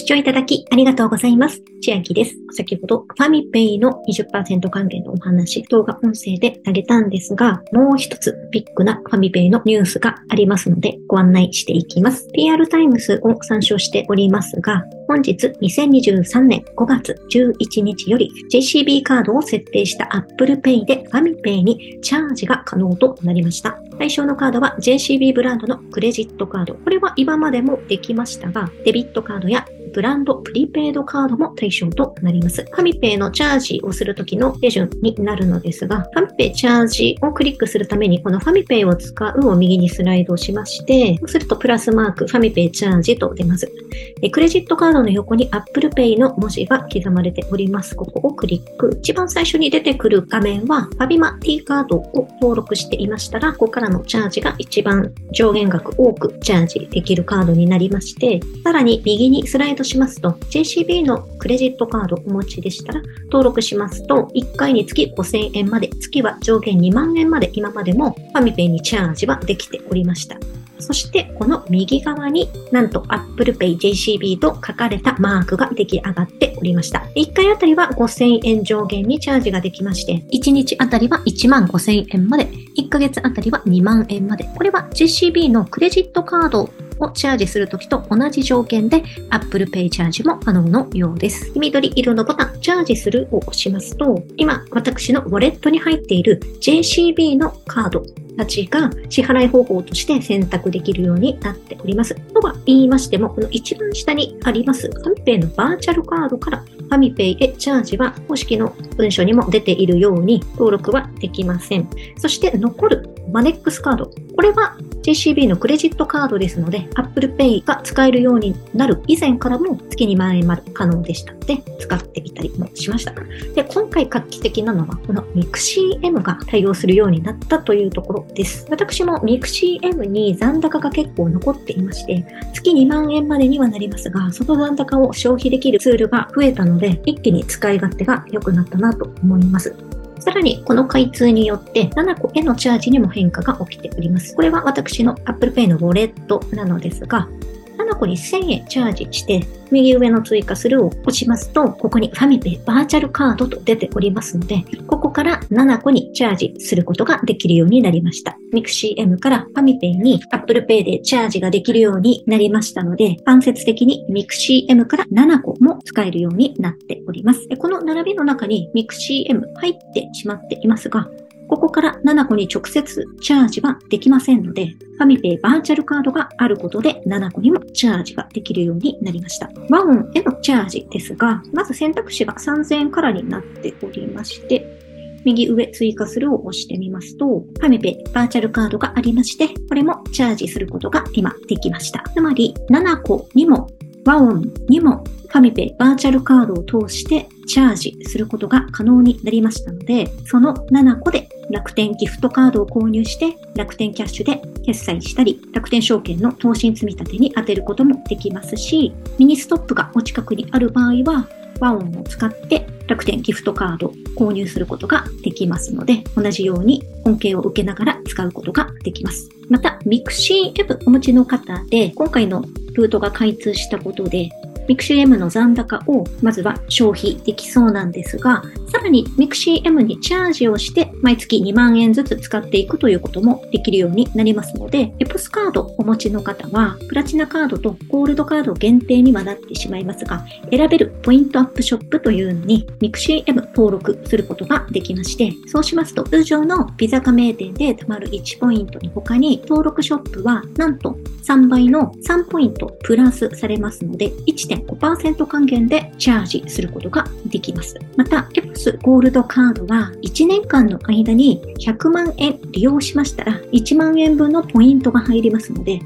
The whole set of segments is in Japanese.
視聴いただきありがとうございます。千秋です。先ほどファミペイの20%還元のお話、動画音声であげたんですが、もう一つビッグなファミペイのニュースがありますのでご案内していきます。PR タイムスを参照しておりますが、本日2023年5月11日より JCB カードを設定した Apple Pay でファミペイにチャージが可能となりました。対象のカードは JCB ブランドのクレジットカード。これは今までもできましたが、デビットカードやブランドプリペイドカードも対象となります。ファミペイのチャージをするときの手順になるのですが、ファミペイチャージをクリックするために、このファミペイを使うを右にスライドしまして、そうするとプラスマーク、ファミペイチャージと出ます。クレジットカードの横に Apple Pay の文字が刻まれております。ここをクリック。一番最初に出てくる画面は、ファビマ T カードを登録していましたら、ここからのチャージが一番上限額多くチャージできるカードになりまして、さらに右にスライドしますと、JCB のクレジットカードをお持ちでしたら、登録しますと、1回につき5000円まで、月は上限2万円まで今までもファミペイにチャージはできておりました。そしてこの右側になんと Apple Pay JCB と書かれたマークが出来上がっておりました。1回あたりは5000円上限にチャージができまして、1日あたりは1万5000円まで、1ヶ月あたりは2万円まで。これは JCB のクレジットカードをチャージするときと同じ条件で Apple Pay チャージも可能のようです。黄緑色のボタン、チャージするを押しますと、今、私のウォレットに入っている JCB のカードたちが支払い方法として選択できるようになっております。とは言いましても、この一番下にありますファミペイのバーチャルカードからファミペイへチャージは公式の文書にも出ているように登録はできません。そして残るマネックスカード。これは JCB のクレジットカードですので、Apple Pay が使えるようになる以前からも月2万円まで可能でしたので、使ってみたりもしました。で、今回画期的なのは、この MixCM が対応するようになったというところです。私も MixCM に残高が結構残っていまして、月2万円までにはなりますが、その残高を消費できるツールが増えたので、一気に使い勝手が良くなったなと思います。さらに、この開通によって7個へのチャージにも変化が起きております。これは私の Apple Pay のウォレットなのですが、7個に1000円チャージして、右上の追加するを押しますと、ここにファミペイバーチャルカードと出ておりますので、ここから7個にチャージすることができるようになりました。MixCM からファミペイに Apple Pay でチャージができるようになりましたので、間接的に MixCM から7個も使えるようになっております。この並びの中に MixCM 入ってしまっていますが、ここから7個に直接チャージはできませんので、ファミペイバーチャルカードがあることで7個にもチャージができるようになりました。ワンへのチャージですが、まず選択肢が3000円からになっておりまして、右上追加するを押してみますと、ファミペイバーチャルカードがありまして、これもチャージすることが今できました。つまり、7個にもWAONにもファミペイバーチャルカードを通してチャージすることが可能になりましたので、その nanacoで楽天ギフトカードを購入して楽天キャッシュで決済したり、楽天証券の投資積立に当てることもできますし、ミニストップがお近くにある場合は、 WAONを使って楽天ギフトカード購入することができますので、同じように恩恵を受けながら使うことができます。また、ミクシー M お持ちの方で、今回のルートが開通したことで、ミクシー M の残高をまずは消費できそうなんですが、さらにミクシー M にチャージをして毎月2万円ずつ使っていくということもできるようになりますので、エポスカードお持ちの方は、プラチナカードとゴールドカード限定にはなってしまいますが、選べるポイントアップショップというのにミクシー M 登録することができまして、そうしますと通常のビザ加盟店で貯まる1ポイントの他に登録ショップはなんと3倍の3ポイントプラスされますので、5%還元でチャージすることができます。また、エポスゴールドカードは1年間の間に100万円利用しましたら1万円分のポイントが入りますので、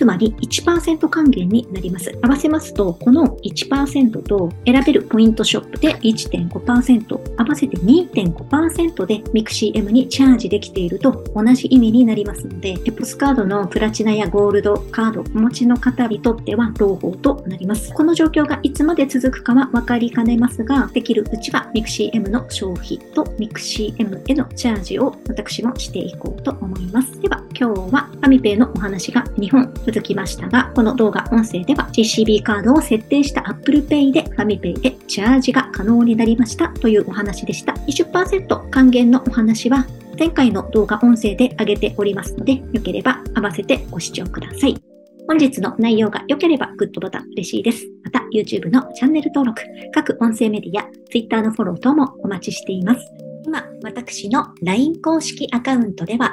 つまり1%還元になります。合わせますと、この1%と選べるポイントショップで1.5%、合わせて2.5%でミクシー M にチャージできていると同じ意味になりますので、エポスカードのプラチナやゴールドカードお持ちの方にとっては朗報となります。この状況がいつまで続くかは分かりかねますが、できるうちはミクシー M の消費とミクシー M へのチャージを私もしていこうと思います。では、今日はファミペイのお話が2本続きましたが、この動画音声では GCB カードを設定した Apple Pay でファミペイでチャージが可能になりましたというお話でした。20%還元のお話は前回の動画音声で上げておりますので、よければ合わせてご視聴ください。本日の内容が良ければグッドボタン嬉しいです。また YouTube のチャンネル登録、各音声メディア、Twitter のフォロー等もお待ちしています。今、私の LINE 公式アカウントでは、